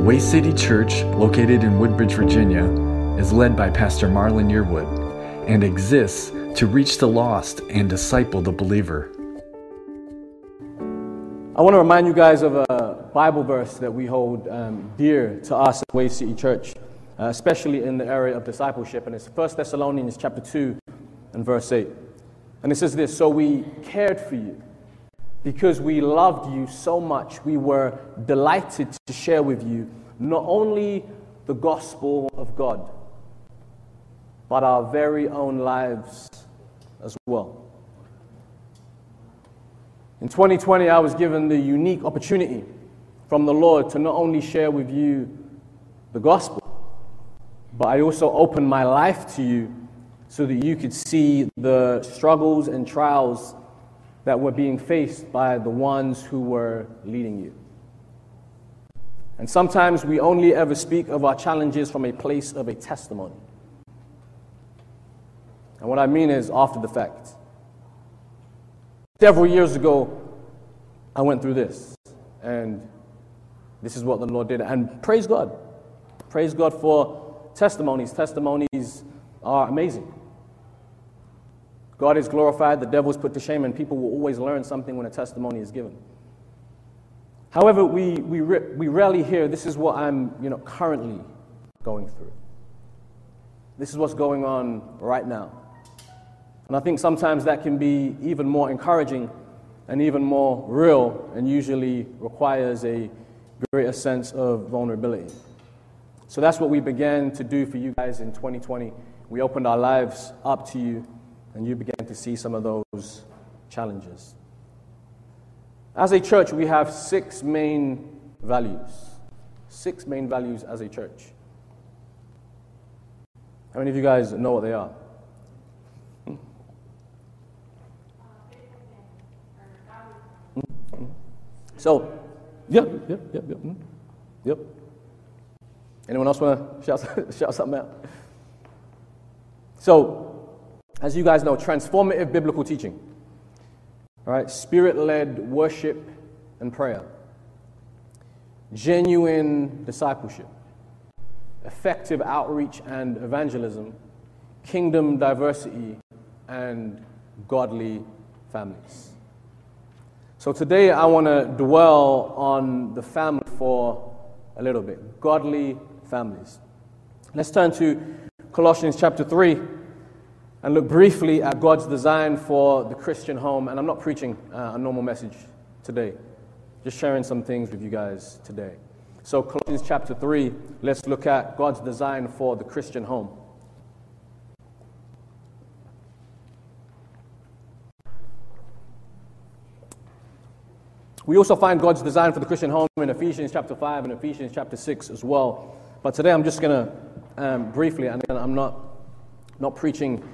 Way City Church, located in Woodbridge, Virginia, is led by Pastor Marlon Yearwood and exists to reach the lost and disciple the believer. I want to remind you guys of a Bible verse that we hold um, dear to us at Way City Church, uh, especially in the area of discipleship, and it's 1 Thessalonians chapter 2 and verse 8. And it says this So we cared for you because we loved you so much, we were delighted to share with you not only the gospel of God, but our very own lives as well. In 2020, I was given the unique opportunity from the Lord to not only share with you the gospel, but I also opened my life to you so that you could see the struggles and trials that were being faced by the ones who were leading you. And sometimes we only ever speak of our challenges from a place of a testimony. And what I mean is after the fact. Several years ago, I went through this, and this is what the Lord did. And praise God. Praise God for testimonies. Testimonies are amazing. God is glorified, the devil is put to shame, and people will always learn something when a testimony is given. However, we, we, we rarely hear this is what I'm you know, currently going through. This is what's going on right now. And I think sometimes that can be even more encouraging and even more real and usually requires a greater sense of vulnerability. So that's what we began to do for you guys in 2020. We opened our lives up to you and you begin to see some of those challenges. As a church, we have six main values. Six main values as a church. How many of you guys know what they are? Hmm? So, yep, yep, yep, yep, hmm? yep. Anyone else want to shout, shout something out? So, as you guys know, transformative biblical teaching. All right, spirit led worship and prayer, genuine discipleship, effective outreach and evangelism, kingdom diversity, and godly families. So today I want to dwell on the family for a little bit godly families. Let's turn to Colossians chapter 3 and look briefly at God's design for the Christian home. And I'm not preaching uh, a normal message today, just sharing some things with you guys today. So, Colossians chapter 3, let's look at God's design for the Christian home. We also find God's design for the Christian home in Ephesians chapter 5 and Ephesians chapter 6 as well. But today I'm just going to um, briefly, and I'm not, not preaching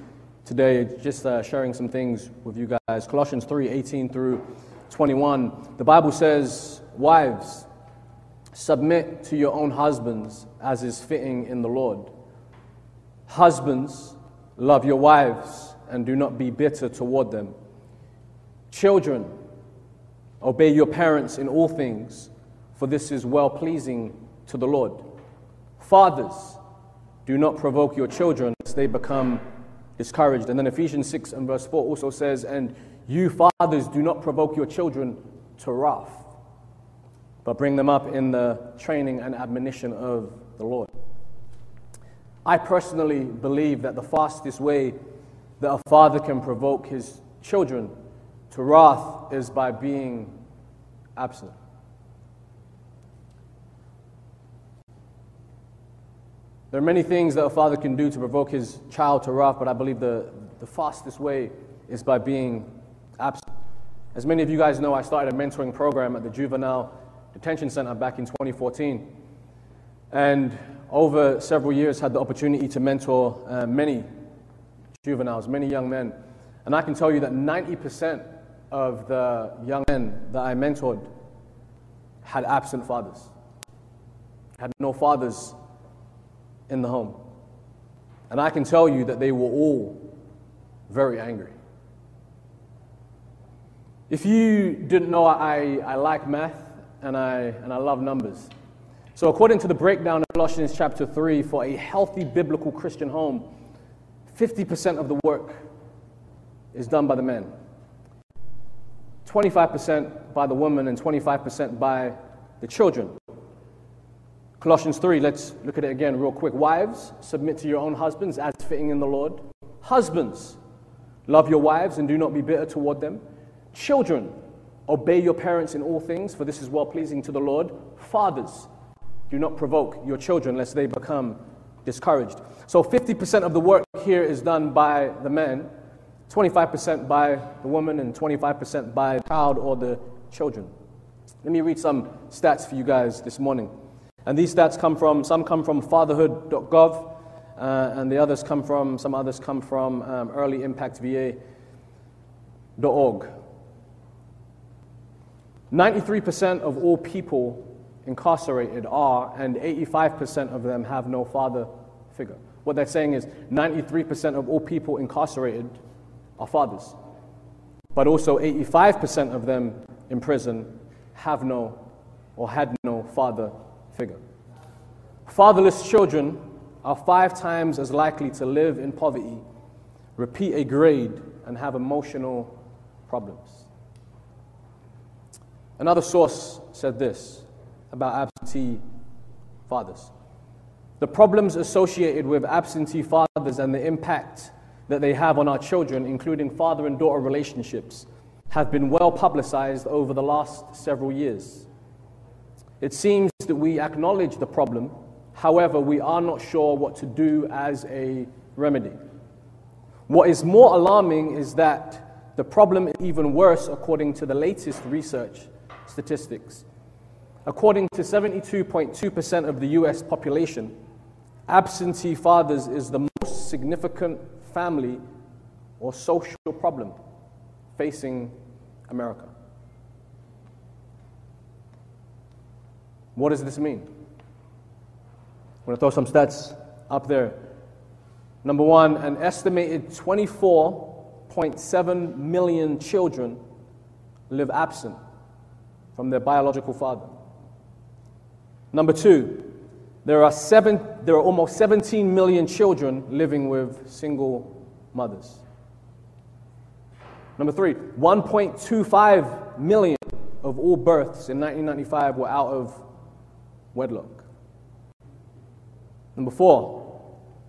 today, just uh, sharing some things with you guys. Colossians 3 18 through 21. The Bible says, Wives, submit to your own husbands as is fitting in the Lord. Husbands, love your wives and do not be bitter toward them. Children, obey your parents in all things, for this is well pleasing to the Lord. Fathers, do not provoke your children lest they become discouraged. And then Ephesians 6 and verse 4 also says, And you fathers do not provoke your children to wrath, but bring them up in the training and admonition of the Lord. I personally believe that the fastest way that a father can provoke his children to wrath is by being absent. There are many things that a father can do to provoke his child to wrath, but I believe the, the fastest way is by being absent. As many of you guys know, I started a mentoring program at the Juvenile Detention Center back in 2014. And over several years, had the opportunity to mentor uh, many juveniles, many young men. And I can tell you that 90% of the young men that I mentored had absent fathers, had no fathers in the home. And I can tell you that they were all very angry. If you didn't know, I, I like math and I, and I love numbers. So, according to the breakdown of Colossians chapter 3, for a healthy biblical Christian home, 50% of the work is done by the men, 25% by the woman, and 25% by the children. Colossians 3, let's look at it again real quick. Wives, submit to your own husbands as fitting in the Lord. Husbands, love your wives and do not be bitter toward them. Children, obey your parents in all things, for this is well pleasing to the Lord. Fathers, do not provoke your children lest they become discouraged. So 50% of the work here is done by the men, 25% by the woman, and 25% by the child or the children. Let me read some stats for you guys this morning. And these stats come from, some come from fatherhood.gov, uh, and the others come from, some others come from um, earlyimpactva.org. 93% of all people incarcerated are, and 85% of them have no father figure. What they're saying is 93% of all people incarcerated are fathers, but also 85% of them in prison have no or had no father figure. Fatherless children are five times as likely to live in poverty, repeat a grade, and have emotional problems. Another source said this about absentee fathers. The problems associated with absentee fathers and the impact that they have on our children, including father and daughter relationships, have been well publicized over the last several years. It seems that we acknowledge the problem, however, we are not sure what to do as a remedy. What is more alarming is that the problem is even worse according to the latest research statistics. According to 72.2% of the US population, absentee fathers is the most significant family or social problem facing America. What does this mean? I'm going to throw some stats up there. Number one, an estimated 24.7 million children live absent from their biological father. Number two, there are, seven, there are almost 17 million children living with single mothers. Number three, 1.25 million of all births in 1995 were out of wedlock. Number four,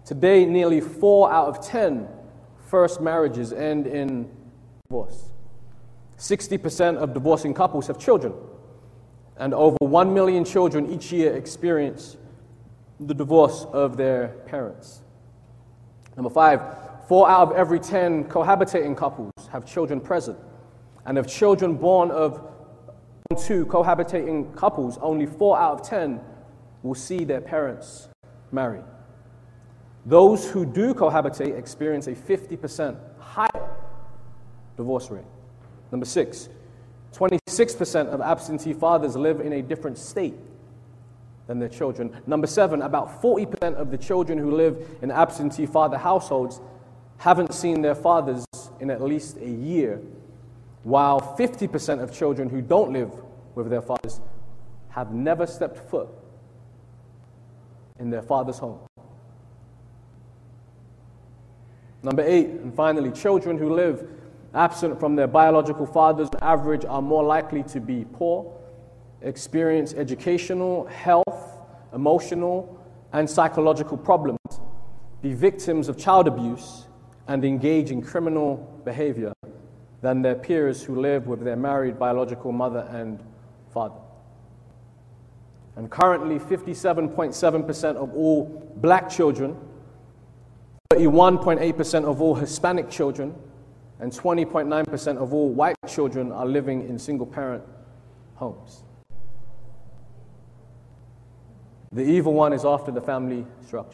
today nearly four out of ten first marriages end in divorce. 60% of divorcing couples have children, and over 1 million children each year experience the divorce of their parents. Number five, four out of every 10 cohabitating couples have children present, and of children born of two cohabitating couples, only four out of ten will see their parents marry. Those who do cohabitate experience a 50% higher divorce rate. Number six, 26% of absentee fathers live in a different state than their children. Number seven, about 40% of the children who live in absentee father households haven't seen their fathers in at least a year while 50% of children who don't live with their fathers have never stepped foot in their father's home. Number eight, and finally, children who live absent from their biological fathers on average are more likely to be poor, experience educational, health, emotional, and psychological problems, be victims of child abuse, and engage in criminal behavior than their peers who live with their married biological mother and father. And currently, 57.7% of all black children, 31.8% of all Hispanic children, and 20.9% of all white children are living in single parent homes. The evil one is after the family structure.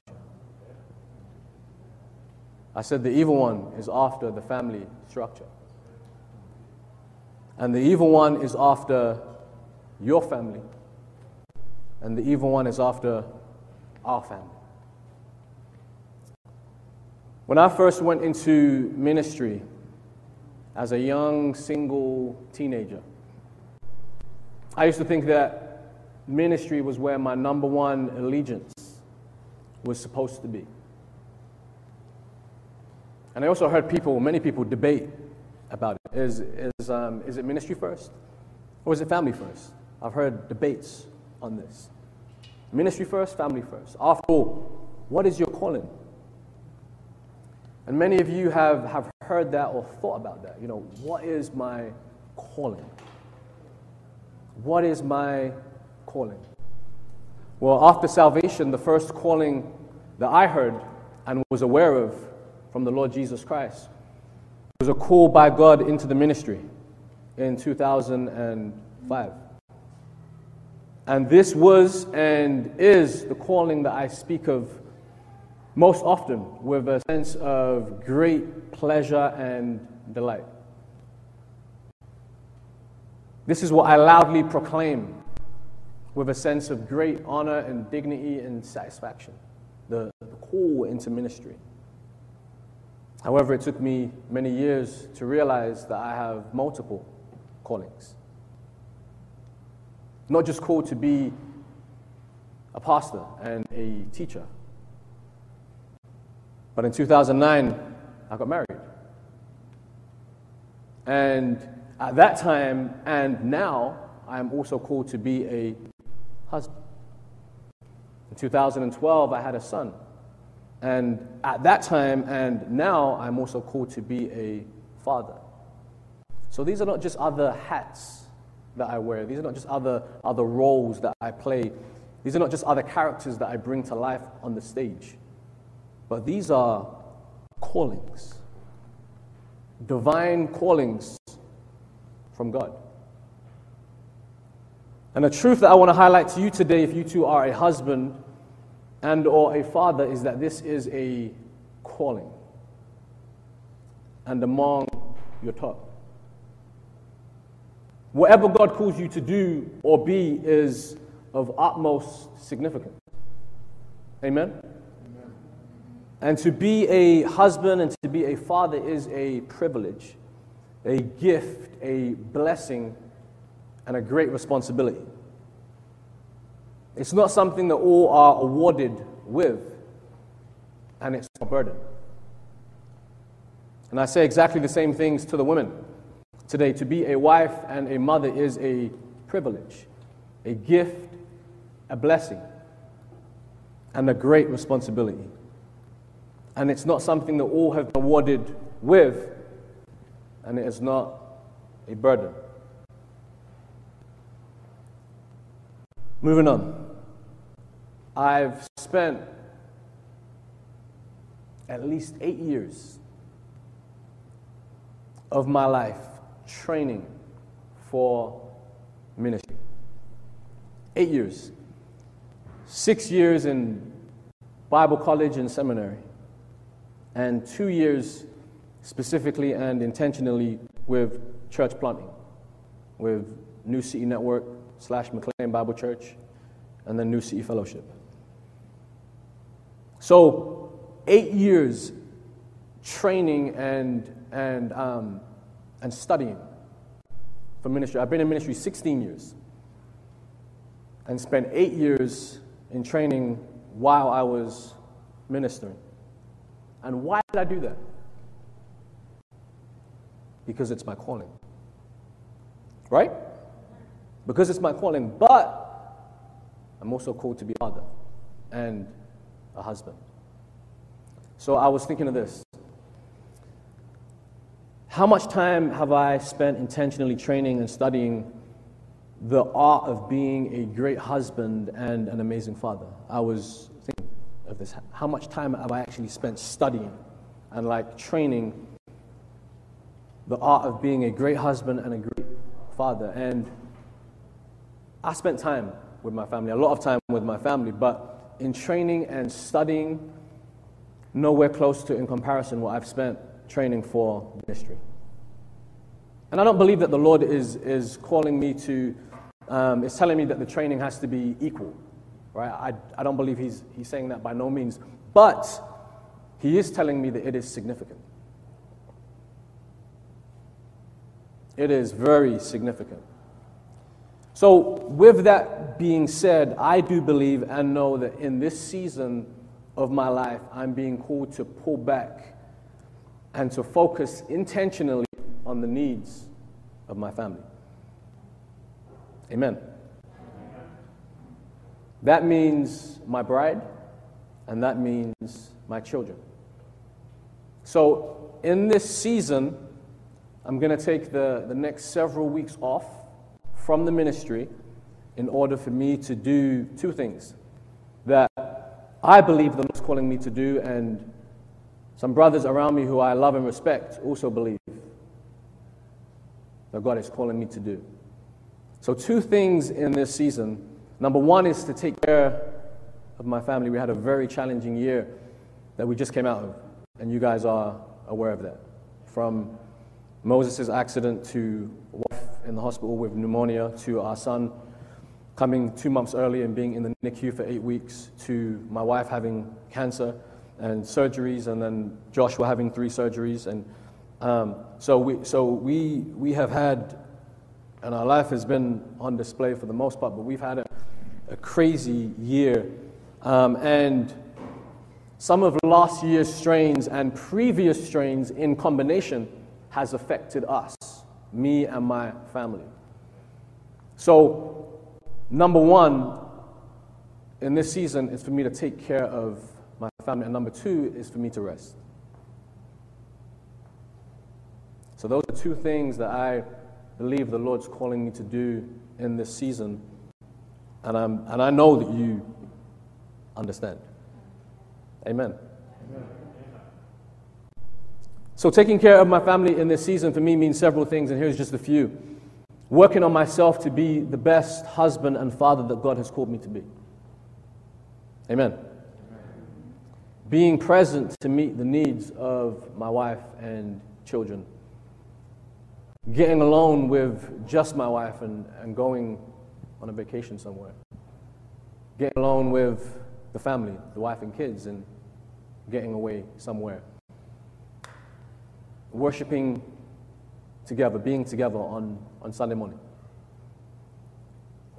I said the evil one is after the family structure. And the evil one is after your family. And the evil one is after our family. When I first went into ministry as a young single teenager, I used to think that ministry was where my number one allegiance was supposed to be. And I also heard people, many people, debate about it. Is, is, um, is it ministry first or is it family first? I've heard debates on this. Ministry first, family first. After all, what is your calling? And many of you have, have heard that or thought about that. You know, what is my calling? What is my calling? Well, after salvation, the first calling that I heard and was aware of from the Lord Jesus Christ was a call by God into the ministry in 2005. And this was and is the calling that I speak of most often with a sense of great pleasure and delight. This is what I loudly proclaim with a sense of great honor and dignity and satisfaction the, the call into ministry. However, it took me many years to realize that I have multiple callings. Not just called to be a pastor and a teacher, but in 2009, I got married. And at that time and now, I am also called to be a husband. In 2012, I had a son. And at that time and now, I'm also called to be a father. So these are not just other hats that I wear, these are not just other, other roles that I play, these are not just other characters that I bring to life on the stage. But these are callings, divine callings from God. And the truth that I want to highlight to you today, if you two are a husband and or a father, is that this is a calling. And among your top. Whatever God calls you to do or be is of utmost significance. Amen? And to be a husband and to be a father is a privilege, a gift, a blessing, and a great responsibility. It's not something that all are awarded with, and it's a burden. And I say exactly the same things to the women today. To be a wife and a mother is a privilege, a gift, a blessing, and a great responsibility. And it's not something that all have been awarded with, and it is not a burden. Moving on. I've spent at least eight years of my life training for ministry. Eight years. Six years in Bible college and seminary and two years specifically and intentionally with church planting, with New City Network slash McLean Bible Church, and then New City Fellowship. So, eight years training and, and, um, and studying for ministry. I've been in ministry 16 years and spent eight years in training while I was ministering. And why did I do that? Because it's my calling. Right? Because it's my calling, but I'm also called to be a father and a husband. So I was thinking of this. How much time have I spent intentionally training and studying the art of being a great husband and an amazing father? I was thinking of this. How much time have I actually spent studying and like training the art of being a great husband and a great father? And I spent time with my family, a lot of time with my family, but in training and studying, nowhere close to in comparison what I've spent training for ministry. And I don't believe that the Lord is, is calling me to, um, is telling me that the training has to be equal right? I, I don't believe he's, he's saying that by no means. But he is telling me that it is significant. It is very significant. So, with that being said, I do believe and know that in this season of my life, I'm being called to pull back and to focus intentionally on the needs of my family. Amen. That means my bride, and that means my children. So, in this season, I'm going to take the, the next several weeks off from the ministry in order for me to do two things that I believe the Lord's calling me to do, and some brothers around me who I love and respect also believe that God is calling me to do. So, two things in this season. Number one is to take care of my family. We had a very challenging year that we just came out of, and you guys are aware of that. From Moses' accident to wife in the hospital with pneumonia to our son coming two months early and being in the NICU for eight weeks to my wife having cancer and surgeries and then Joshua having three surgeries and um, so we so we we have had and our life has been on display for the most part but we've had a, a crazy year um, and some of last year's strains and previous strains in combination has affected us, me and my family. So, number one in this season is for me to take care of family, and number two is for me to rest. So, those are two things that I believe the Lord's calling me to do in this season, and, I'm, and I know that you understand. Amen. Amen. So, taking care of my family in this season for me means several things, and here's just a few. Working on myself to be the best husband and father that God has called me to be. Amen. Being present to meet the needs of my wife and children. Getting alone with just my wife and, and going on a vacation somewhere. Getting alone with the family, the wife and kids, and getting away somewhere worshiping together, being together on, on Sunday morning.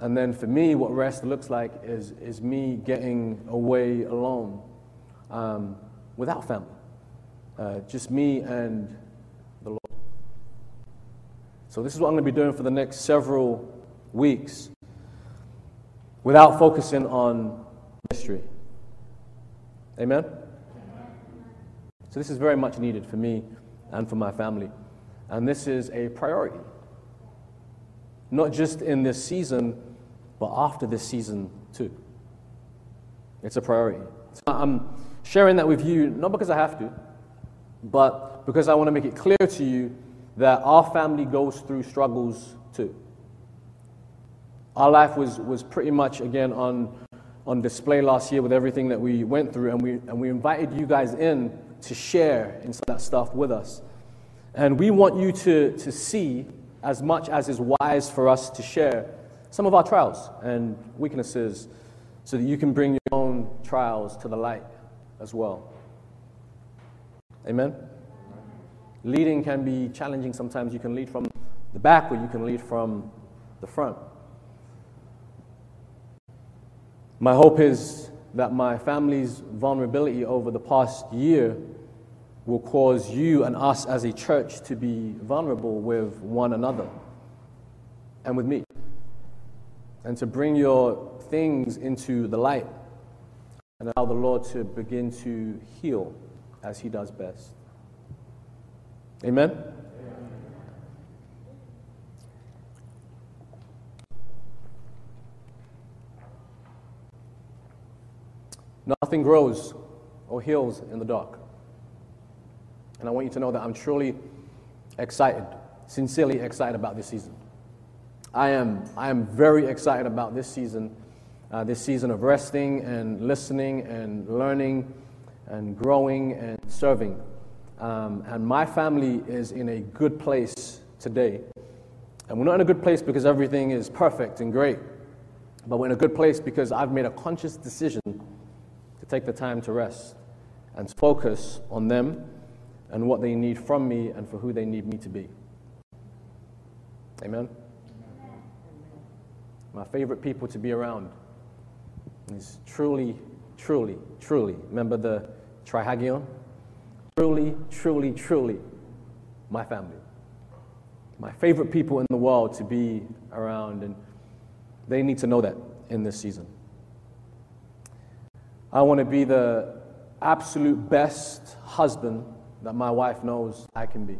And then for me, what rest looks like is, is me getting away alone um, without family. Uh, just me and the Lord. So, this is what I'm going to be doing for the next several weeks without focusing on mystery. Amen? So, this is very much needed for me and for my family. And this is a priority. Not just in this season, but after this season too. It's a priority. So I'm sharing that with you, not because I have to, but because I want to make it clear to you that our family goes through struggles too. Our life was, was pretty much, again, on, on display last year with everything that we went through, and we, and we invited you guys in to share in some of that stuff with us. And we want you to, to see, as much as is wise for us to share, some of our trials and weaknesses so that you can bring your own trials to the light as well. Amen? Leading can be challenging sometimes. You can lead from the back or you can lead from the front. My hope is that my family's vulnerability over the past year will cause you and us as a church to be vulnerable with one another and with me. And to bring your things into the light and allow the Lord to begin to heal as He does best. Amen? Nothing grows or heals in the dark. And I want you to know that I'm truly excited, sincerely excited about this season. I am, I am very excited about this season, uh, this season of resting and listening and learning and growing and serving. Um, and my family is in a good place today. And we're not in a good place because everything is perfect and great, but we're in a good place because I've made a conscious decision to take the time to rest and focus on them and what they need from me and for who they need me to be. Amen? my favorite people to be around. Is truly, truly, truly, remember the trihagion? Truly, truly, truly, my family. My favorite people in the world to be around, and they need to know that in this season. I want to be the absolute best husband that my wife knows I can be.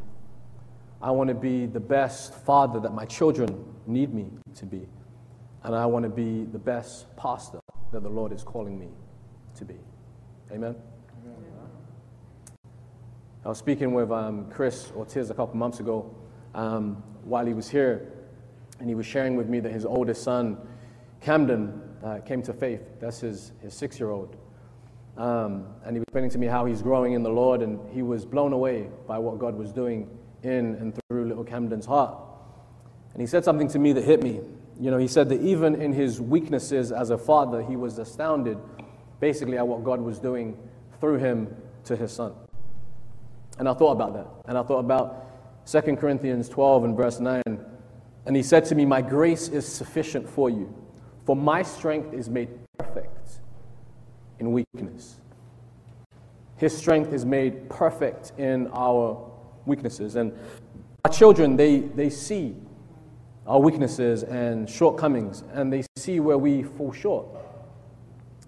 I want to be the best father that my children need me to be. And I want to be the best pastor that the Lord is calling me to be. Amen? I was speaking with um, Chris Ortiz a couple months ago um, while he was here, and he was sharing with me that his oldest son, Camden, uh, came to faith. That's his, his six year old. Um, and he was explaining to me how he's growing in the Lord, and he was blown away by what God was doing in and through little Camden's heart. And he said something to me that hit me. You know, he said that even in his weaknesses as a father, he was astounded basically at what God was doing through him to his son. And I thought about that. And I thought about 2 Corinthians 12 and verse 9. And he said to me, My grace is sufficient for you, for my strength is made perfect in weakness. His strength is made perfect in our weaknesses. And our children, they, they see our weaknesses and shortcomings, and they see where we fall short.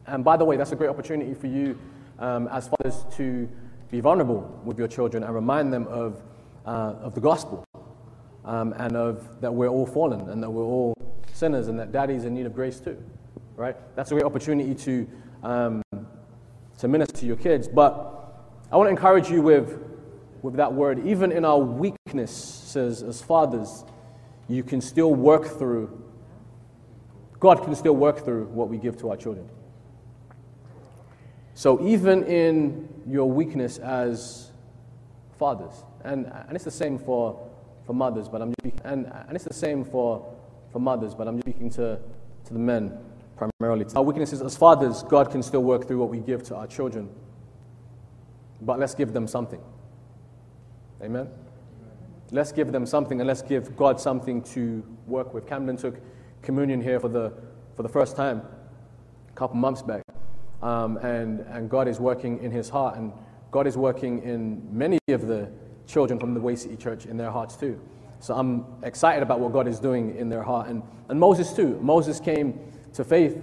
And by the way, that's a great opportunity for you um, as fathers to be vulnerable with your children and remind them of, uh, of the gospel um, and of that we're all fallen and that we're all sinners and that daddy's in need of grace too. Right? That's a great opportunity to, um, to minister to your kids. But I want to encourage you with, with that word. Even in our weaknesses as fathers, you can still work through, God can still work through what we give to our children. So even in your weakness as fathers, and, and it's the same for, for mothers, but I'm speaking, and, and it's the same for, for mothers, but I'm speaking to, to the men primarily. Our weaknesses as fathers, God can still work through what we give to our children. But let's give them something. Amen? Let's give them something and let's give God something to work with. Camden took communion here for the, for the first time a couple months back. Um, and, and God is working in his heart, and God is working in many of the children from the Way City Church in their hearts too. So I'm excited about what God is doing in their heart. And, and Moses too. Moses came to faith,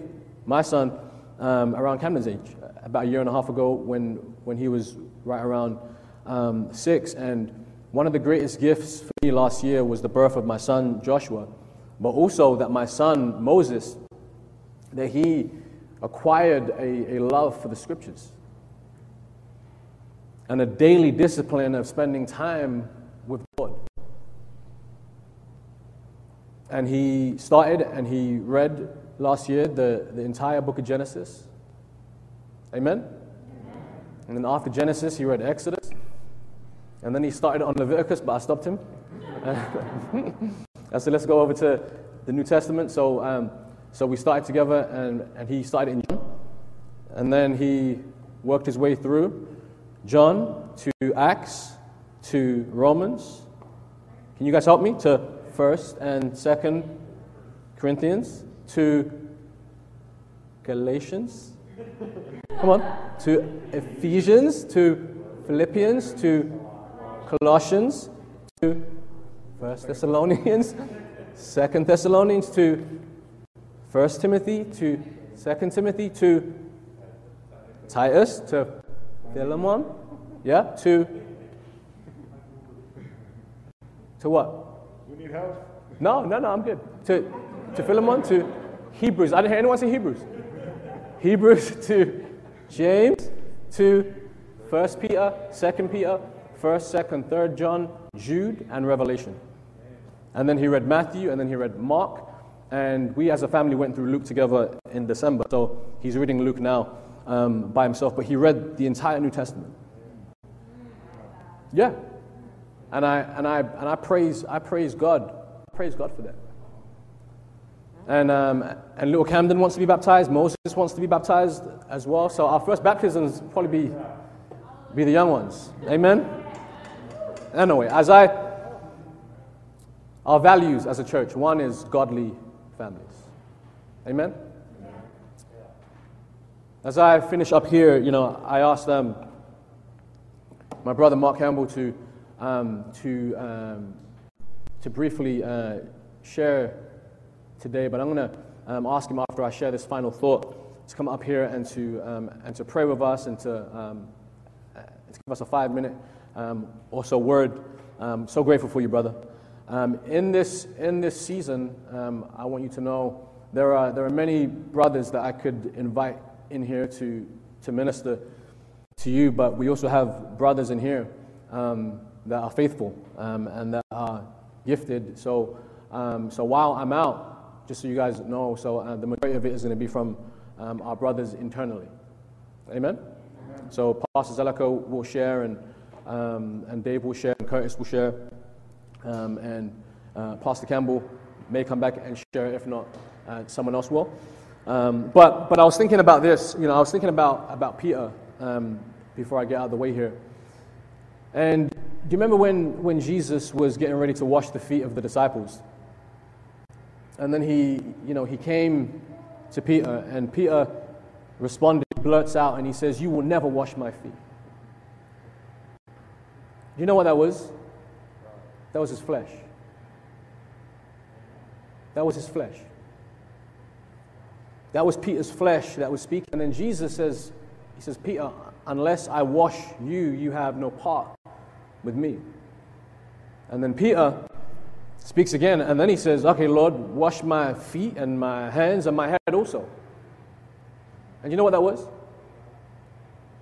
my son, um, around Camden's age, about a year and a half ago when, when he was right around um, six. And one of the greatest gifts for me last year was the birth of my son Joshua, but also that my son Moses, that he acquired a, a love for the scriptures and a daily discipline of spending time with God. And he started and he read last year the, the entire book of Genesis. Amen? Amen? And then after Genesis, he read Exodus. And then he started on Leviticus, but I stopped him. I said, let's go over to the New Testament. So um, so we started together, and, and he started in John. And then he worked his way through John to Acts to Romans. Can you guys help me? To 1st and 2nd Corinthians to Galatians. Come on. To Ephesians to Philippians to Colossians to First Thessalonians, Second Thessalonians to First Timothy to Second Timothy to Titus to Philemon, yeah, to to what? We need help. No, no, no, I'm good. To to Philemon to Hebrews. I didn't hear anyone say Hebrews. Hebrews to James to First Peter, Second Peter, First, Second, Third John, Jude, and Revelation. And then he read Matthew, and then he read Mark, and we as a family went through Luke together in December. So he's reading Luke now um, by himself, but he read the entire New Testament. Yeah. And I, and I, and I, praise, I praise God. I praise God for that. And, um, and little Camden wants to be baptized. Moses wants to be baptized as well. So our first baptisms probably be, be the young ones. Amen? Anyway, as I, our values as a church, one is godly families. Amen? As I finish up here, you know, I asked um, my brother Mark Campbell to, um, to, um, to briefly uh, share today, but I'm going to um, ask him after I share this final thought to come up here and to, um, and to pray with us and to, um, uh, to give us a five minute um, also word. Um, so grateful for you, brother. Um, in, this, in this season, um, I want you to know there are, there are many brothers that I could invite in here to, to minister to you, but we also have brothers in here um, that are faithful um, and that are gifted. So, um, so while I'm out, just so you guys know, so uh, the majority of it is going to be from um, our brothers internally. Amen? Amen. So Pastor Zellico will share, and, um, and Dave will share, and Curtis will share, um, and uh, Pastor Campbell may come back and share. If not, uh, someone else will. Um, but, but I was thinking about this, you know, I was thinking about, about Peter um, before I get out of the way here. And do you remember when, when Jesus was getting ready to wash the feet of the disciples? And then he, you know, he came to Peter, and Peter responded, blurts out, and he says, You will never wash my feet. Do you know what that was? That was his flesh. That was his flesh. That was Peter's flesh that was speaking. And then Jesus says, He says, Peter, unless I wash you, you have no part with me. And then Peter speaks again, and then he says, Okay, Lord, wash my feet and my hands and my head also. And you know what that was?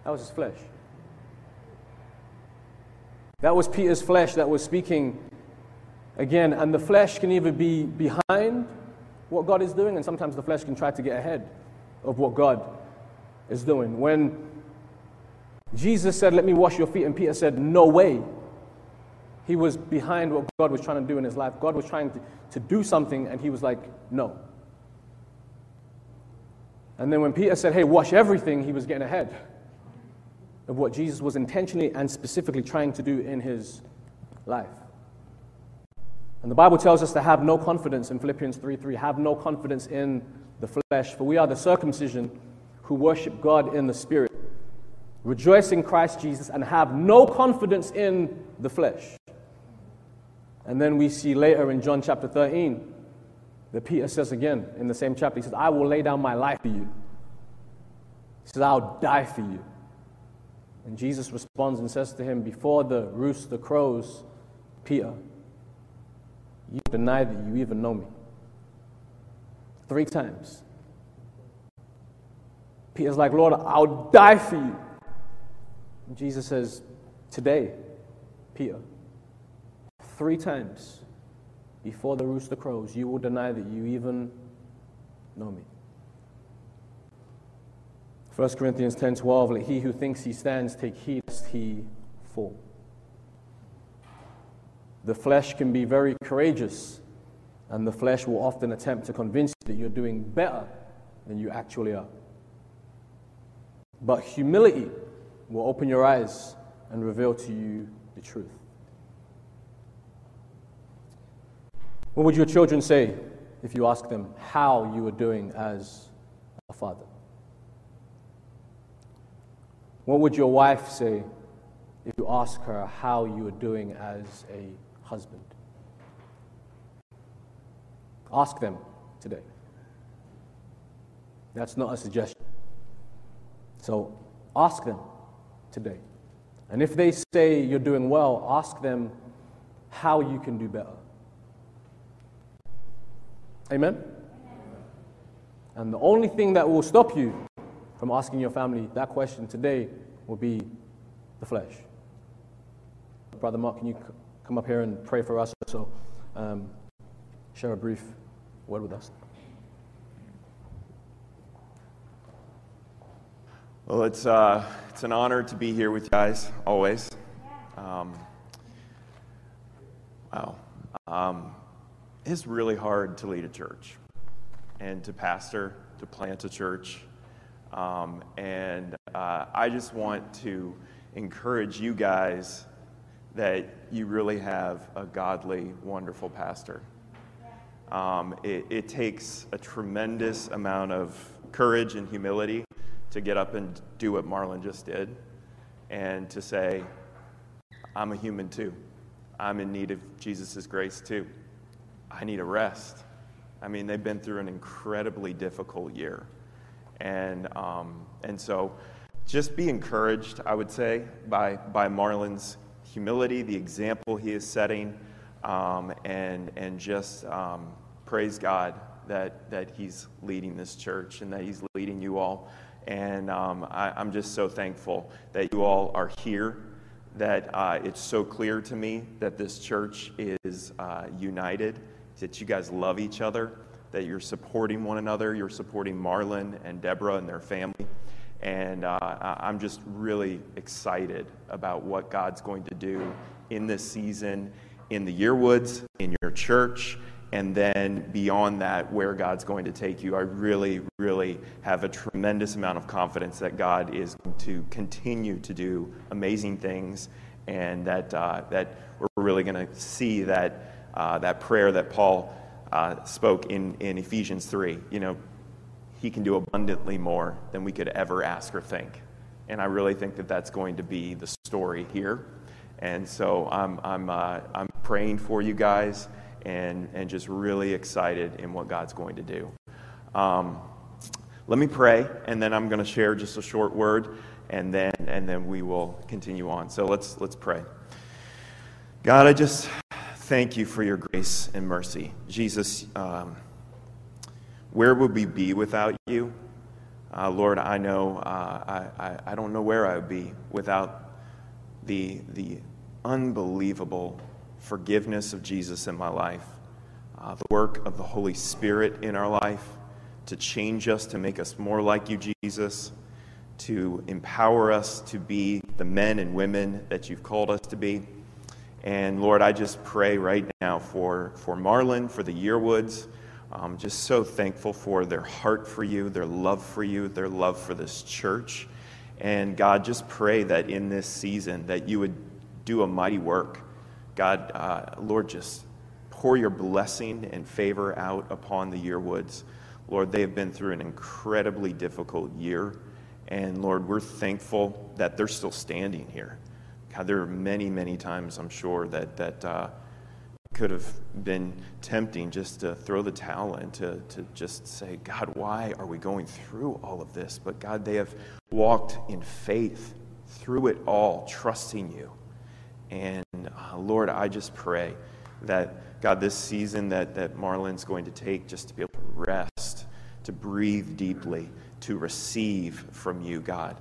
That was his flesh. That was Peter's flesh that was speaking again. And the flesh can either be behind what God is doing, and sometimes the flesh can try to get ahead of what God is doing. When Jesus said, Let me wash your feet, and Peter said, No way. He was behind what God was trying to do in his life. God was trying to, to do something, and he was like, No. And then when Peter said, Hey, wash everything, he was getting ahead of what Jesus was intentionally and specifically trying to do in his life. And the Bible tells us to have no confidence in Philippians 3 3, have no confidence in the flesh, for we are the circumcision who worship God in the Spirit, rejoice in Christ Jesus, and have no confidence in the flesh. And then we see later in John chapter 13 that Peter says again in the same chapter, he says, I will lay down my life for you. He says, I'll die for you. And Jesus responds and says to him, Before the rooster crows, Peter, you deny that you even know me. Three times. Peter's like, Lord, I'll die for you. And Jesus says, Today, Peter, three times before the rooster crows, you will deny that you even know me. 1 Corinthians 10 12, let he who thinks he stands take heed lest he fall. The flesh can be very courageous, and the flesh will often attempt to convince you that you're doing better than you actually are. But humility will open your eyes and reveal to you the truth. What would your children say if you asked them how you were doing as a father? What would your wife say if you ask her how you are doing as a husband? Ask them today. That's not a suggestion. So ask them today. And if they say you're doing well, ask them how you can do better. Amen? And the only thing that will stop you from asking your family that question today will be the flesh. Brother Mark, can you come up here and pray for us. So, um, share a brief word with us. Well, it's, uh, it's an honor to be here with you guys, always. Um, wow. Um, it's really hard to lead a church and to pastor, to plant a church. Um, and uh, I just want to encourage you guys that you really have a godly, wonderful pastor. Um, it, it takes a tremendous amount of courage and humility to get up and do what Marlon just did and to say, I'm a human too. I'm in need of Jesus' grace too. I need a rest. I mean, they've been through an incredibly difficult year. And, um, and so just be encouraged, I would say, by, by Marlon's humility, the example he is setting, um, and, and just um, praise God that, that he's leading this church and that he's leading you all. And um, I, am just so thankful that you all are here, that uh, it's so clear to me that this church is uh, united, that you guys love each other, that you're supporting one another, you're supporting Marlon and Deborah and their family. And uh, I'm just really excited about what God's going to do in this season, in the Yearwoods, in your church, and then beyond that, where God's going to take you. I really, really have a tremendous amount of confidence that God is going to continue to do amazing things, and that, uh, that we're really going to see that, uh, that prayer that Paul uh, spoke in, in Ephesians 3. You know, he can do abundantly more than we could ever ask or think. And I really think that that's going to be the story here. And so I'm, I'm, uh, I'm praying for you guys and, and just really excited in what God's going to do. Um, let me pray, and then I'm going to share just a short word, and then, and then we will continue on. So let's, let's pray. God, I just thank you for your grace and mercy. Jesus, um, where would we be without you? Uh, Lord, I know uh, I, I, I don't know where I would be without the, the unbelievable forgiveness of Jesus in my life, uh, the work of the Holy Spirit in our life to change us, to make us more like you, Jesus, to empower us to be the men and women that you've called us to be. And Lord, I just pray right now for, for Marlon, for the Yearwoods. I'm just so thankful for their heart for you, their love for you, their love for this church. And God, just pray that in this season that you would do a mighty work God, uh, Lord, just pour your blessing and favor out upon the Yearwoods. Lord, they have been through an incredibly difficult year. And Lord, we're thankful that they're still standing here. God, there are many, many times, I'm sure, that, that uh, could have been tempting just to throw the towel in, to, to just say, God, why are we going through all of this? But God, they have walked in faith through it all, trusting you. And uh, Lord, I just pray that, God, this season that, that Marlon's going to take just to be able to rest, to breathe deeply, to receive from you, God.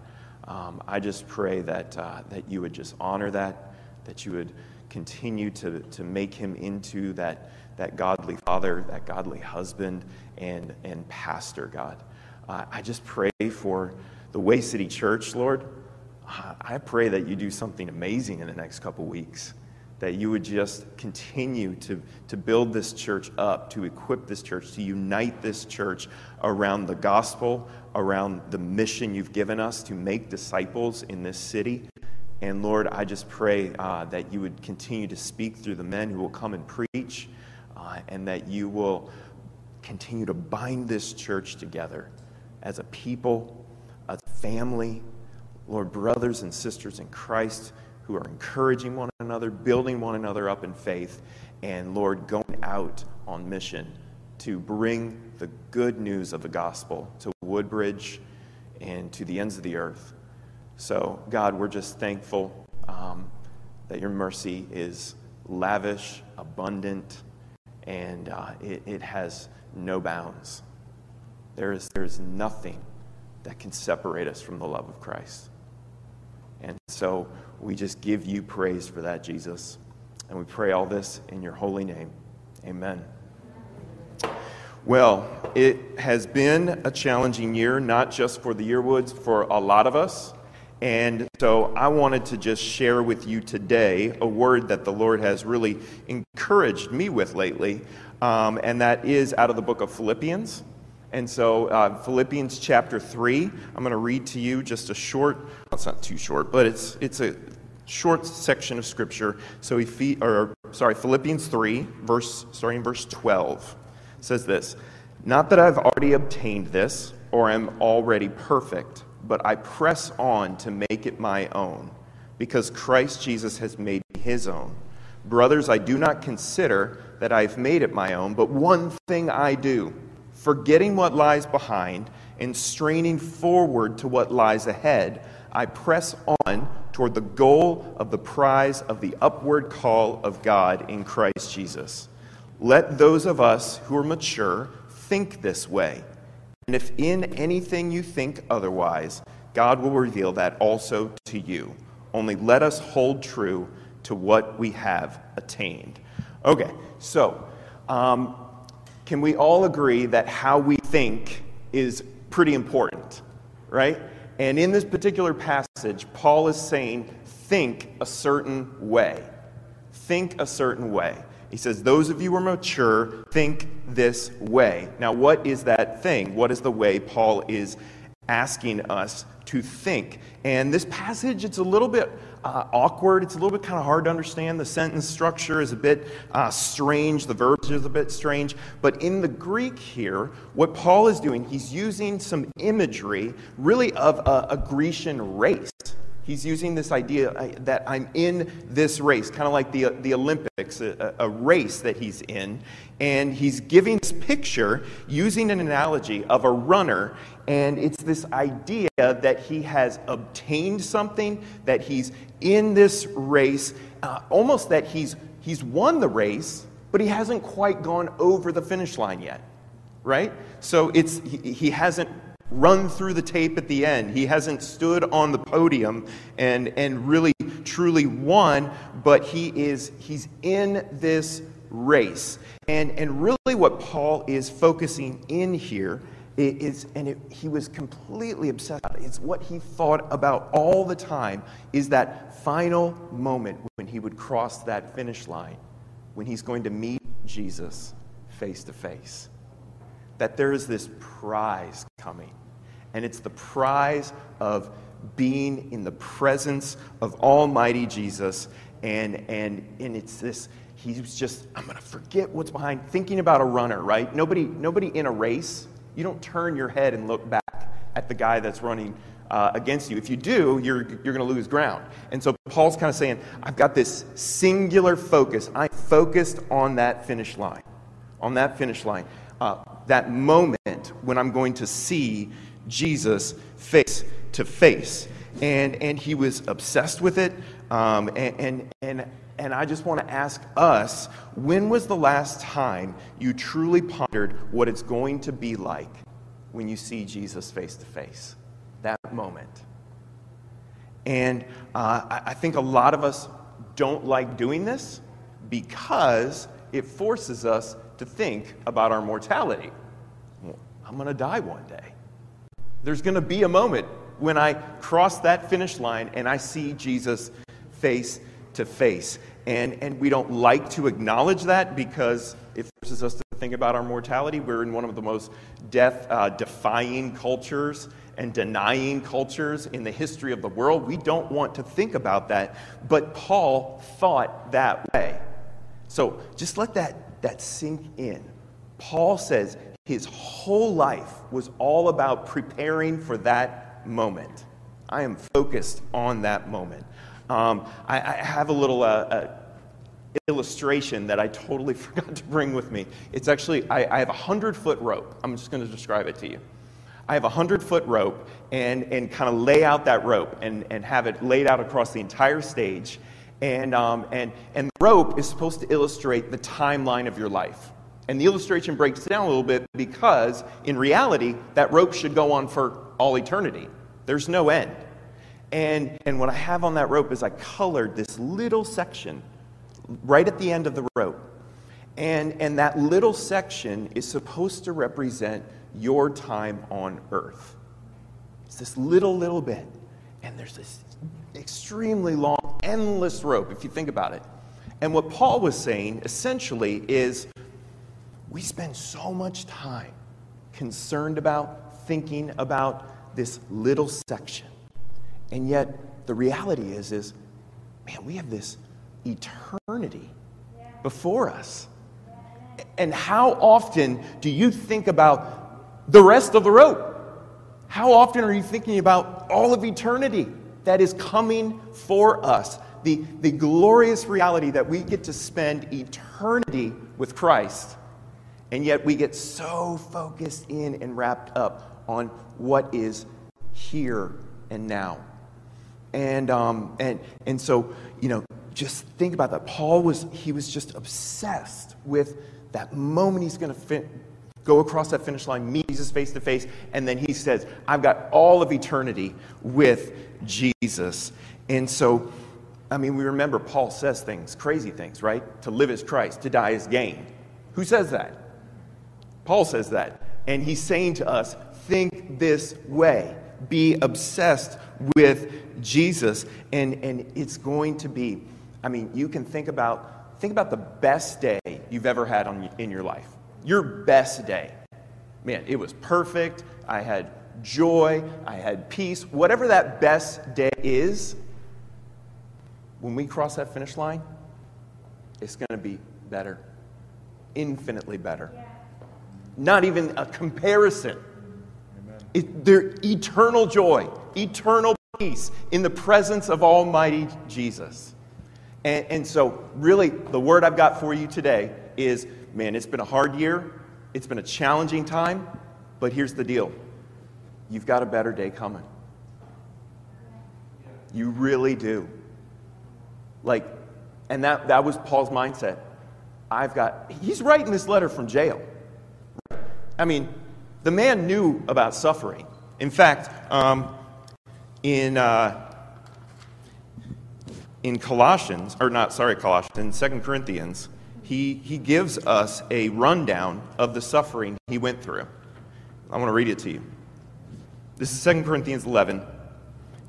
Um, I just pray that, uh, that you would just honor that, that you would continue to, to make him into that, that godly father, that godly husband, and, and pastor, God. Uh, I just pray for the Way City Church, Lord. I pray that you do something amazing in the next couple weeks. That you would just continue to, to build this church up, to equip this church, to unite this church around the gospel, around the mission you've given us to make disciples in this city. And Lord, I just pray uh, that you would continue to speak through the men who will come and preach, uh, and that you will continue to bind this church together as a people, a family, Lord, brothers and sisters in Christ who are encouraging one another, building one another up in faith, and Lord, going out on mission to bring the good news of the gospel to Woodbridge and to the ends of the earth. So, God, we're just thankful um, that your mercy is lavish, abundant, and uh, it, it has no bounds. There is, there is nothing that can separate us from the love of Christ. And so we just give you praise for that, Jesus. And we pray all this in your holy name. Amen. Well, it has been a challenging year, not just for the Yearwoods, for a lot of us. And so I wanted to just share with you today a word that the Lord has really encouraged me with lately, um, and that is out of the book of Philippians. And so, uh, Philippians chapter 3, I'm going to read to you just a short, well, it's not too short, but it's, it's a short section of scripture. So, Ephes- or, sorry, Philippians 3, verse, starting verse 12. Says this Not that I've already obtained this or am already perfect, but I press on to make it my own, because Christ Jesus has made me his own. Brothers, I do not consider that I've made it my own, but one thing I do, forgetting what lies behind and straining forward to what lies ahead, I press on toward the goal of the prize of the upward call of God in Christ Jesus. Let those of us who are mature think this way. And if in anything you think otherwise, God will reveal that also to you. Only let us hold true to what we have attained. Okay, so um, can we all agree that how we think is pretty important, right? And in this particular passage, Paul is saying, think a certain way. Think a certain way. He says, Those of you who are mature, think this way. Now, what is that thing? What is the way Paul is asking us to think? And this passage, it's a little bit uh, awkward. It's a little bit kind of hard to understand. The sentence structure is a bit uh, strange. The verbs is a bit strange. But in the Greek here, what Paul is doing, he's using some imagery really of a, a Grecian race. He's using this idea uh, that I'm in this race, kind of like the, the Olympics, a, a, race that he's in. And he's giving this picture using an analogy of a runner. And it's this idea that he has obtained something, that he's in this race, uh, almost that he's, he's won the race, but he hasn't quite gone over the finish line yet, right? So it's, he, he hasn't run through the tape at the end. He hasn't stood on the podium and, and really truly won, but he is he's in this race. And, and really what Paul is focusing in here is, and it, he was completely obsessed it's what he thought about all the time, is that final moment when he would cross that finish line, when he's going to meet Jesus face to face. That there is this prize coming and it's the prize of being in the presence of Almighty Jesus. And, and, and it's this, he's just, I'm going to forget what's behind, thinking about a runner, right? Nobody, nobody in a race, you don't turn your head and look back at the guy that's running uh, against you. If you do, you're, you're going to lose ground. And so Paul's kind of saying, I've got this singular focus. I'm focused on that finish line, on that finish line. Uh, that moment when I'm going to see Jesus face to face. And, and he was obsessed with it. Um, and, and, and, and I just want to ask us when was the last time you truly pondered what it's going to be like when you see Jesus face to face? That moment. And uh, I, I think a lot of us don't like doing this because it forces us to think about our mortality. I'm going to die one day. There's going to be a moment when I cross that finish line and I see Jesus face to face. And, and we don't like to acknowledge that because it forces us to think about our mortality. We're in one of the most death uh, defying cultures and denying cultures in the history of the world. We don't want to think about that. But Paul thought that way. So just let that, that sink in. Paul says his whole life was all about preparing for that moment. I am focused on that moment. Um, I, I, have a little uh, uh, illustration that I totally forgot to bring with me. It's actually, I, I have a 100 foot rope. I'm just going to describe it to you. I have a 100 foot rope and, and kind of lay out that rope and, and have it laid out across the entire stage. And, um, and, and the rope is supposed to illustrate the timeline of your life. And the illustration breaks down a little bit because, in reality, that rope should go on for all eternity. There's no end. And, and what I have on that rope is I colored this little section right at the end of the rope. And, and that little section is supposed to represent your time on earth. It's this little, little bit. And there's this extremely long, endless rope, if you think about it. And what Paul was saying essentially is we spend so much time concerned about, thinking about this little section. And yet, the reality is, is man, we have this eternity before us. and how often do you think about the rest of the rope? How often are you thinking about all of eternity that is coming for us? The, the glorious reality that we get to spend eternity with Christ, and yet we get so focused in and wrapped up on what is here and now. And, um, and, and so, you know, just think about that. Paul was, he was just obsessed with that moment he's going to go across that finish line, meet Jesus face to face, and then he says, I've got all of eternity with Jesus. And so, I mean, we remember Paul says things, crazy things, right? To live as Christ, to die as gain. Who says that? Paul says that. And he's saying to us, think this way. Be obsessed with Jesus. And, and it's going to be, I mean, you can think about, think about the best day you've ever had on, in your life your best day. Man, it was perfect. I had joy. I had peace. Whatever that best day is, when we cross that finish line, it's going to be better, infinitely better. Not even a comparison. It, they're eternal joy, eternal peace in the presence of Almighty Jesus. And, and so, really, the word I've got for you today is man, it's been a hard year, it's been a challenging time, but here's the deal you've got a better day coming. You really do. Like, and that, that was Paul's mindset. I've got, he's writing this letter from jail. I mean, the man knew about suffering. In fact, um, in, uh, in Colossians, or not, sorry, Colossians, in Second Corinthians, he, he gives us a rundown of the suffering he went through. I want to read it to you. This is 2 Corinthians 11.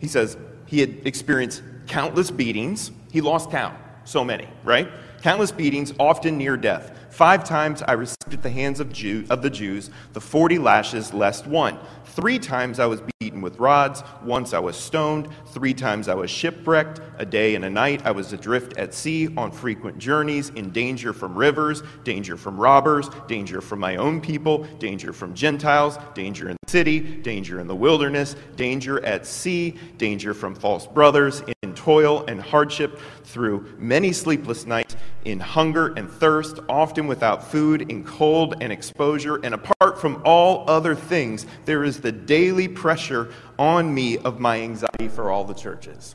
He says he had experienced countless beatings. He lost count, so many, right? Countless beatings, often near death. Five times I received at the hands of, Jew, of the Jews the forty lashes less one. Three times I was beaten with rods. Once I was stoned. Three times I was shipwrecked. A day and a night I was adrift at sea on frequent journeys, in danger from rivers, danger from robbers, danger from my own people, danger from Gentiles, danger in the city, danger in the wilderness, danger at sea, danger from false brothers, in toil and hardship, through many sleepless nights, in hunger and thirst, often without food, in cold and exposure. And apart from all other things, there is the daily pressure on me of my anxiety for all the churches.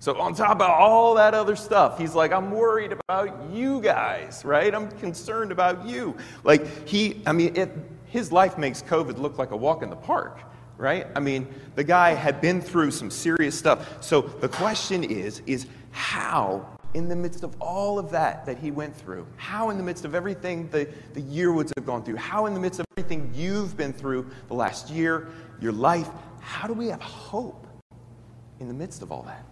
So, on top of all that other stuff, he's like, I'm worried about you guys, right? I'm concerned about you. Like, he, I mean, it, his life makes COVID look like a walk in the park, right? I mean, the guy had been through some serious stuff. So, the question is, is how in the midst of all of that that he went through, how in the midst of everything the, the Yearwoods have gone through, how in the midst of everything you've been through the last year, your life, how do we have hope in the midst of all that?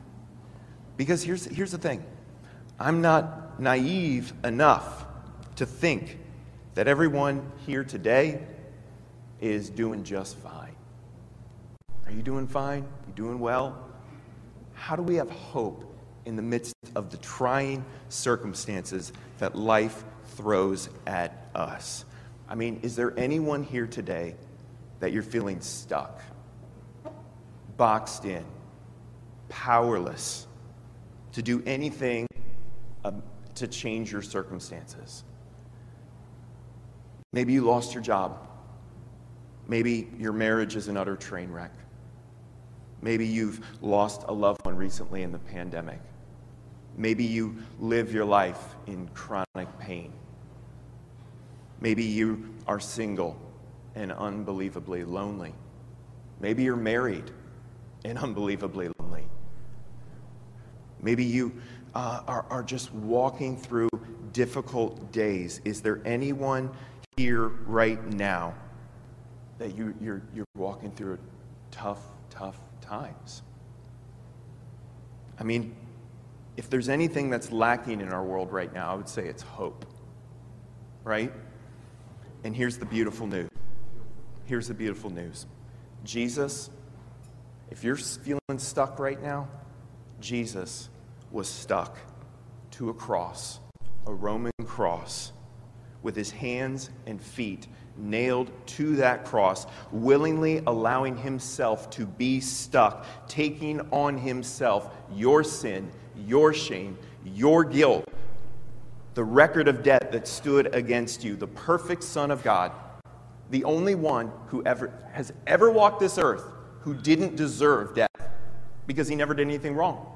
Because here's, here's the thing I'm not naive enough to think that everyone here today is doing just fine. Are you doing fine? You doing well? How do we have hope in the midst of the trying circumstances that life throws at us. I mean, is there anyone here today that you're feeling stuck, boxed in, powerless to do anything um, to change your circumstances? Maybe you lost your job. Maybe your marriage is an utter train wreck. Maybe you've lost a loved one recently in the pandemic. Maybe you live your life in chronic pain. Maybe you are single and unbelievably lonely. Maybe you're married and unbelievably lonely. Maybe you uh, are, are just walking through difficult days. Is there anyone here right now that you, you're, you're walking through a tough, tough times? I mean, if there's anything that's lacking in our world right now, I would say it's hope. Right? And here's the beautiful news. Here's the beautiful news. Jesus, if you're feeling stuck right now, Jesus was stuck to a cross, a Roman cross, with his hands and feet nailed to that cross, willingly allowing himself to be stuck, taking on himself your sin, your shame, your guilt, the record of debt that stood against you, the perfect Son of God, the only one who ever has ever walked this earth who didn't deserve death because he never did anything wrong.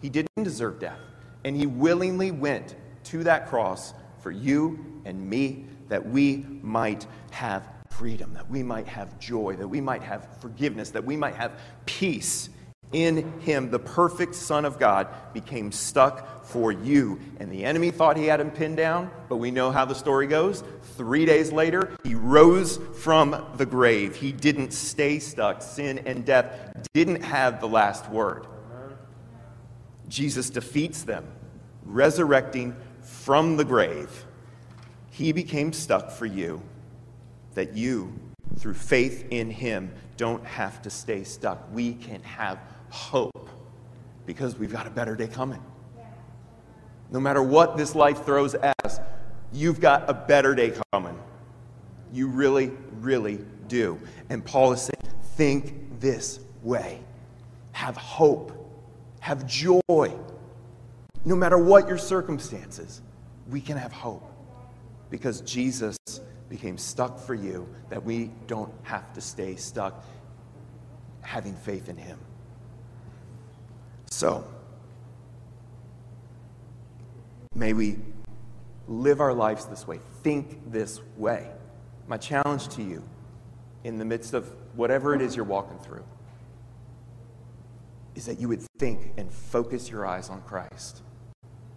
He didn't deserve death. And he willingly went to that cross for you and me that we might have freedom, that we might have joy, that we might have forgiveness, that we might have peace. In him, the perfect Son of God became stuck for you. And the enemy thought he had him pinned down, but we know how the story goes. Three days later, he rose from the grave. He didn't stay stuck. Sin and death didn't have the last word. Jesus defeats them, resurrecting from the grave. He became stuck for you, that you, through faith in Him, don't have to stay stuck. We can have hope because we've got a better day coming. No matter what this life throws at us, you've got a better day coming. You really, really do. And Paul is saying, think this way. Have hope. Have joy. No matter what your circumstances, we can have hope because Jesus became stuck for you, that we don't have to stay stuck having faith in Him. So, may we live our lives this way, think this way. My challenge to you in the midst of whatever it is you're walking through is that you would think and focus your eyes on Christ.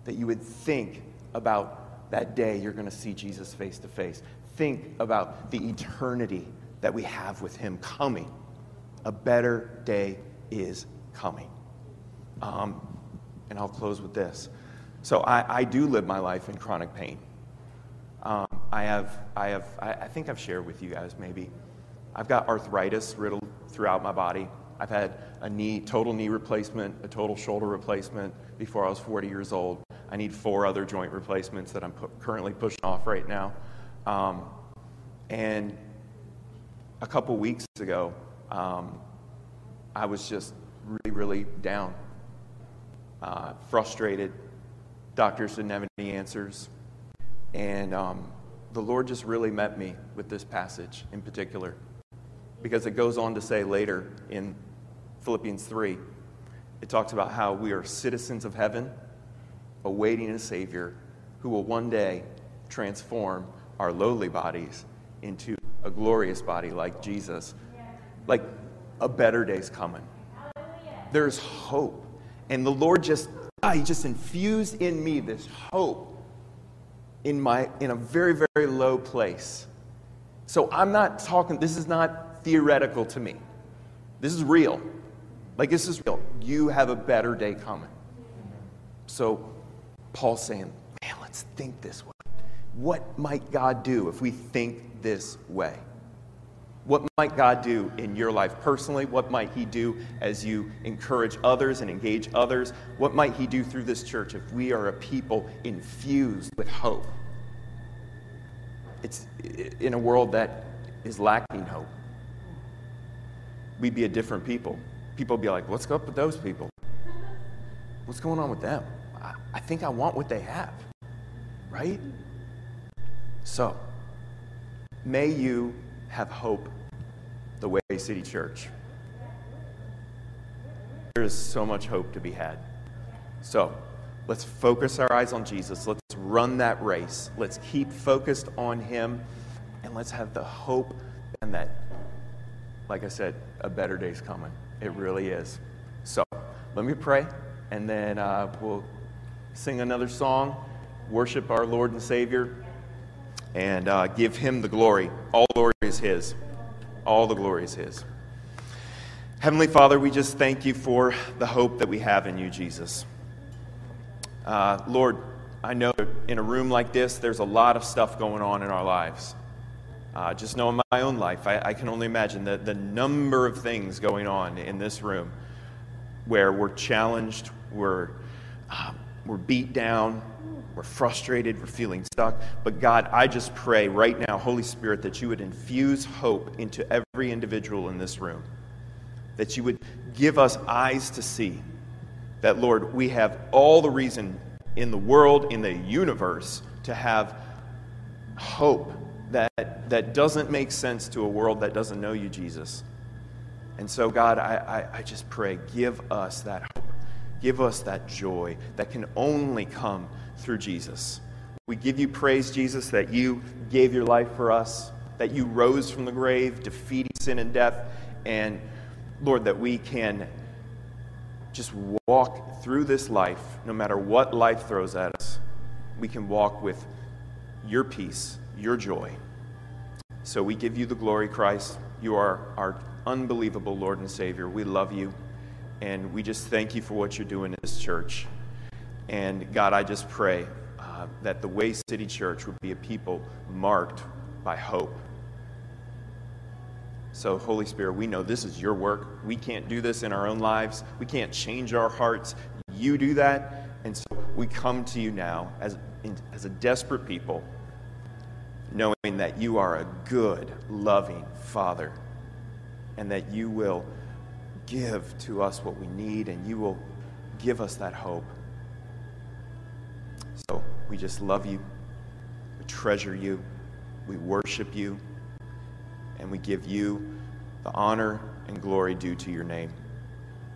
That you would think about that day you're going to see Jesus face to face. Think about the eternity that we have with Him coming. A better day is coming. Um, and I'll close with this. So I, I do live my life in chronic pain. Um, I have, I have, I, I think I've shared with you guys maybe. I've got arthritis riddled throughout my body. I've had a knee, total knee replacement, a total shoulder replacement before I was 40 years old. I need four other joint replacements that I'm pu- currently pushing off right now. Um, and a couple weeks ago, um, I was just really, really down, uh, frustrated. Doctors didn't have any answers. And um, the Lord just really met me with this passage in particular, because it goes on to say later in Philippians 3, it talks about how we are citizens of heaven awaiting a Savior who will one day transform our lowly bodies into a glorious body like Jesus. Like a better day's coming. There's hope. And the Lord just, ah, He just infused in me this hope in, my, in a very, very low place. So I'm not talking, this is not theoretical to me. This is real. Like, this is real. You have a better day coming. So Paul's saying, man, let's think this way. What might God do if we think this way? What might God do in your life personally? What might He do as you encourage others and engage others? What might He do through this church if we are a people infused with hope? It's in a world that is lacking hope. We'd be a different people. People would be like, what's up with those people? What's going on with them? I think I want what they have, right? So, may you have hope the way City Church. There is so much hope to be had. So, let's focus our eyes on Jesus. Let's run that race. Let's keep focused on Him. And let's have the hope and that, like I said, a better day's coming. It really is. So, let me pray, and then uh, we'll sing another song, worship our Lord and Savior, and uh, give Him the glory. All glory is His. All the glory is His. Heavenly Father, we just thank you for the hope that we have in you, Jesus. Uh, Lord, I know in a room like this, there's a lot of stuff going on in our lives. Uh, just know in my own life, I, I can only imagine the, the number of things going on in this room where we're challenged, we're, uh, we're beat down, we're frustrated, we're feeling stuck. But God, I just pray right now, Holy Spirit, that you would infuse hope into every individual in this room. That you would give us eyes to see that, Lord, we have all the reason in the world, in the universe, to have hope that, that doesn't make sense to a world that doesn't know you, Jesus. And so, God, I, I, I just pray, give us that hope. Give us that joy that can only come through Jesus. We give you praise, Jesus, that you gave your life for us, that you rose from the grave, defeating sin and death, and Lord, that we can just walk through this life, no matter what life throws at us. We can walk with your peace, your joy. So we give you the glory, Christ. You are our unbelievable Lord and Savior. We love you, and we just thank you for what you're doing in this church. And God, I just pray uh, that the Way City Church would be a people marked by hope. So, Holy Spirit, we know this is your work. We can't do this in our own lives, we can't change our hearts. You do that. And so we come to you now as, as a desperate people, knowing that you are a good, loving Father, and that you will give to us what we need, and you will give us that hope. So we just love you, we treasure you, we worship you, and we give you the honor and glory due to your name.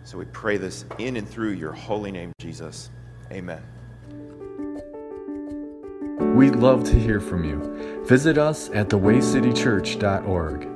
So we pray this in and through your holy name, Jesus. Amen. We'd love to hear from you. Visit us at thewaycitychurch.org.